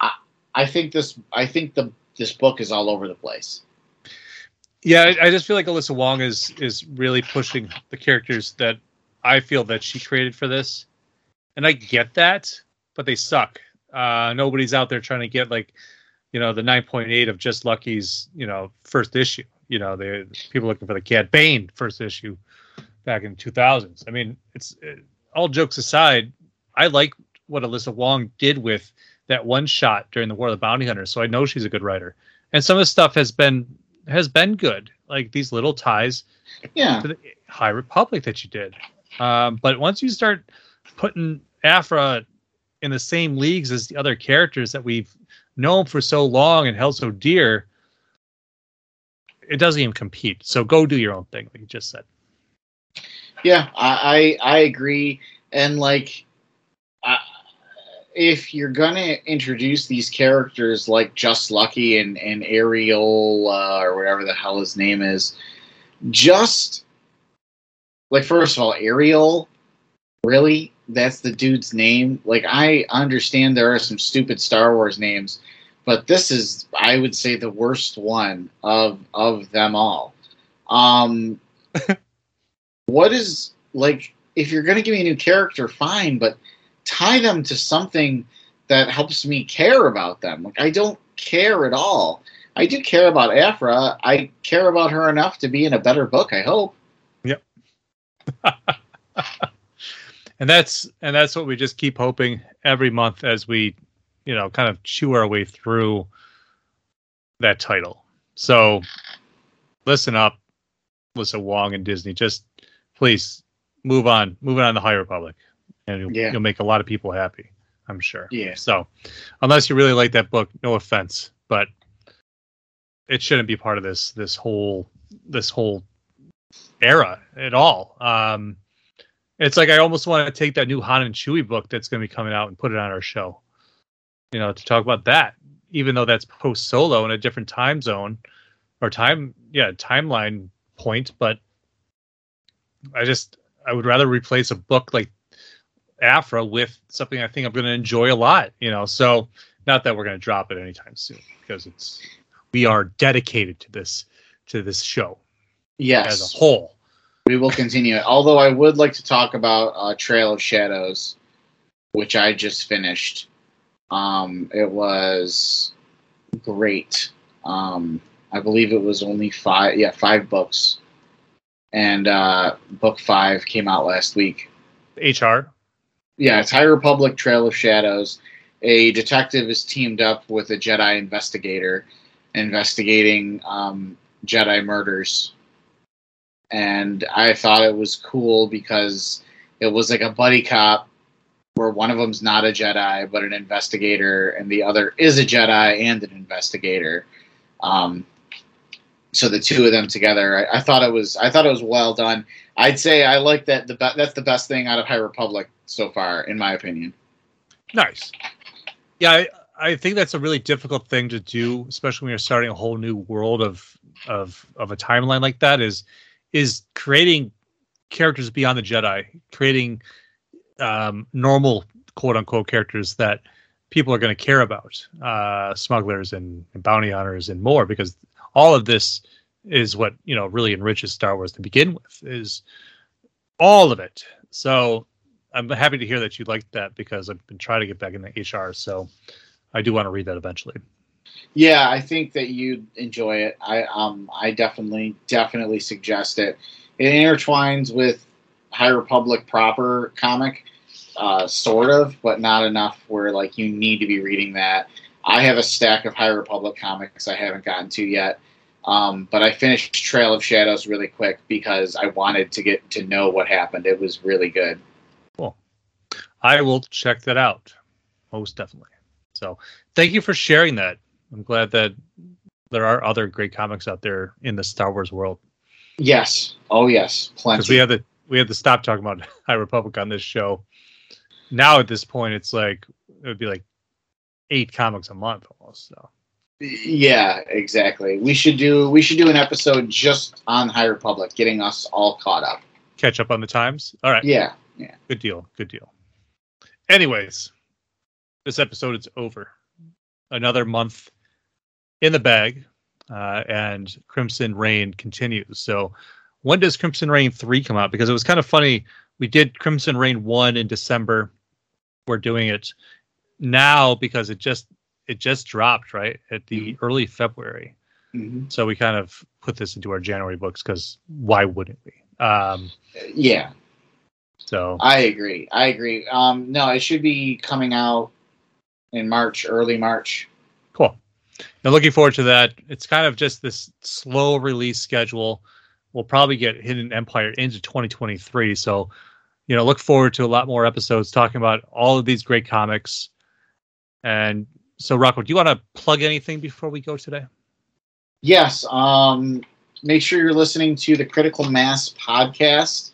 I I think this I think the this book is all over the place. Yeah, I, I just feel like Alyssa Wong is is really pushing the characters that I feel that she created for this, and I get that, but they suck. Uh, nobody's out there trying to get like, you know, the 9.8 of Just Lucky's, you know, first issue you know, the people looking for the Cad Bane first issue back in 2000s. I mean, it's it, all jokes aside, I like what Alyssa Wong did with that one shot during the War of the Bounty Hunters, so I know she's a good writer. And some of the stuff has been has been good, like these little ties yeah. to the High Republic that you did. Um, but once you start putting aphra in the same leagues as the other characters that we've known for so long and held so dear, it doesn't even compete. So go do your own thing, like you just said. Yeah, I I, I agree, and like, uh, if you're gonna introduce these characters like Just Lucky and and Ariel uh, or whatever the hell his name is, just like first of all, Ariel, really, that's the dude's name. Like I understand there are some stupid Star Wars names but this is I would say the worst one of of them all. Um, what is like if you're going to give me a new character, fine, but tie them to something that helps me care about them. Like I don't care at all. I do care about Aphra. I care about her enough to be in a better book. I hope. Yep. and that's and that's what we just keep hoping every month as we you know kind of chew our way through that title. So listen up, listen Wong and Disney. Just please move on, move on to High Republic, and you'll, yeah. you'll make a lot of people happy. I'm sure. Yeah. So unless you really like that book, no offense, but it shouldn't be part of this this whole this whole era at all. Um, it's like I almost want to take that new Han and Chewie book that's going to be coming out and put it on our show you know, to talk about that, even though that's post solo in a different time zone or time, yeah, timeline point. But I just, I would rather replace a book like Aphra with something I think I'm going to enjoy a lot, you know. So, not that we're going to drop it anytime soon because it's, we are dedicated to this, to this show. Yes. As a whole. We will continue it. Although I would like to talk about uh, Trail of Shadows, which I just finished. Um, it was great. Um, I believe it was only five, yeah, five books, and uh, book five came out last week. HR. Yeah, it's High Republic Trail of Shadows. A detective is teamed up with a Jedi investigator, investigating um, Jedi murders. And I thought it was cool because it was like a buddy cop where one of them's not a Jedi but an investigator, and the other is a Jedi and an investigator. Um, so the two of them together, I, I, thought it was I thought it was well done. I'd say I like that. The be- that's the best thing out of High Republic so far, in my opinion. Nice. Yeah, I, I think that's a really difficult thing to do, especially when you're starting a whole new world of of of a timeline like that. Is is creating characters beyond the Jedi, creating um, normal quote unquote characters that people are going to care about, uh, smugglers and, and bounty hunters and more, because all of this is what you know really enriches Star Wars to begin with. Is all of it. So I'm happy to hear that you liked that because I've been trying to get back into HR. So I do want to read that eventually. Yeah, I think that you'd enjoy it. I um I definitely definitely suggest it. It intertwines with High Republic proper comic, uh, sort of, but not enough where like you need to be reading that. I have a stack of High Republic comics I haven't gotten to yet. Um, but I finished Trail of Shadows really quick because I wanted to get to know what happened. It was really good. Cool. I will check that out. Most definitely. So thank you for sharing that. I'm glad that there are other great comics out there in the Star Wars world. Yes. Oh yes. Plenty. Because we have to we had to stop talking about High Republic on this show. Now at this point it's like it would be like eight comics a month almost. So yeah, exactly. We should do we should do an episode just on High Republic, getting us all caught up. Catch up on the times. All right. Yeah. Yeah. Good deal. Good deal. Anyways, this episode is over. Another month in the bag, uh, and Crimson Reign continues. So, when does Crimson Reign three come out? Because it was kind of funny. We did Crimson Reign one in December. We're doing it now because it just it just dropped right at the mm-hmm. early February. Mm-hmm. So we kind of put this into our January books because why wouldn't we? Um, yeah. So I agree. I agree. Um, no, it should be coming out in March, early March. Cool. Now looking forward to that. It's kind of just this slow release schedule. We'll probably get Hidden Empire into 2023. So, you know, look forward to a lot more episodes talking about all of these great comics. And so, Rocco, do you want to plug anything before we go today? Yes. Um, make sure you're listening to the Critical Mass podcast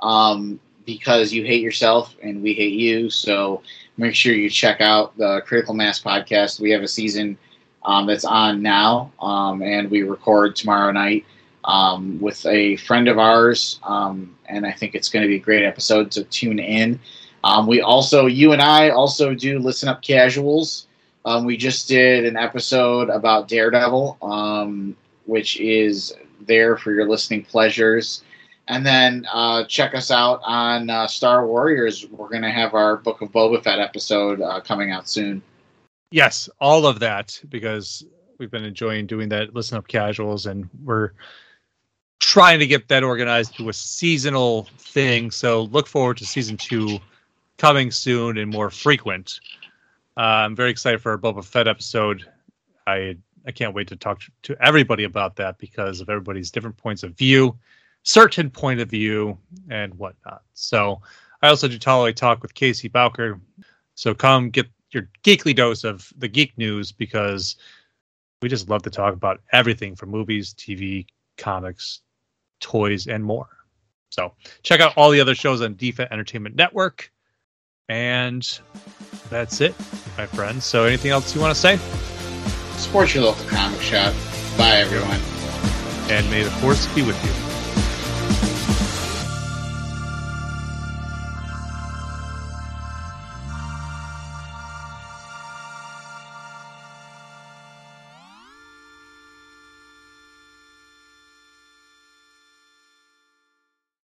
um, because you hate yourself and we hate you. So make sure you check out the Critical Mass podcast. We have a season um, that's on now, um, and we record tomorrow night um, with a friend of ours, um, and I think it's going to be a great episode. So tune in. Um, we also, you and I, also do listen up casuals. Um, we just did an episode about Daredevil, um, which is there for your listening pleasures. And then uh, check us out on uh, Star Warriors. We're going to have our Book of Boba Fett episode uh, coming out soon. Yes, all of that because we've been enjoying doing that. Listen up, casuals, and we're trying to get that organized to a seasonal thing. So look forward to season two coming soon and more frequent. Uh, I'm very excited for our Boba Fett episode. I I can't wait to talk to everybody about that because of everybody's different points of view, certain point of view, and whatnot. So I also do tolerate talk with Casey Bowker. So come get your geekly dose of the geek news because we just love to talk about everything from movies, TV, comics, toys, and more. So check out all the other shows on DFET Entertainment Network. And that's it, my friends. So, anything else you want to say? Support your local comic shop. Bye, everyone. And may the force be with you.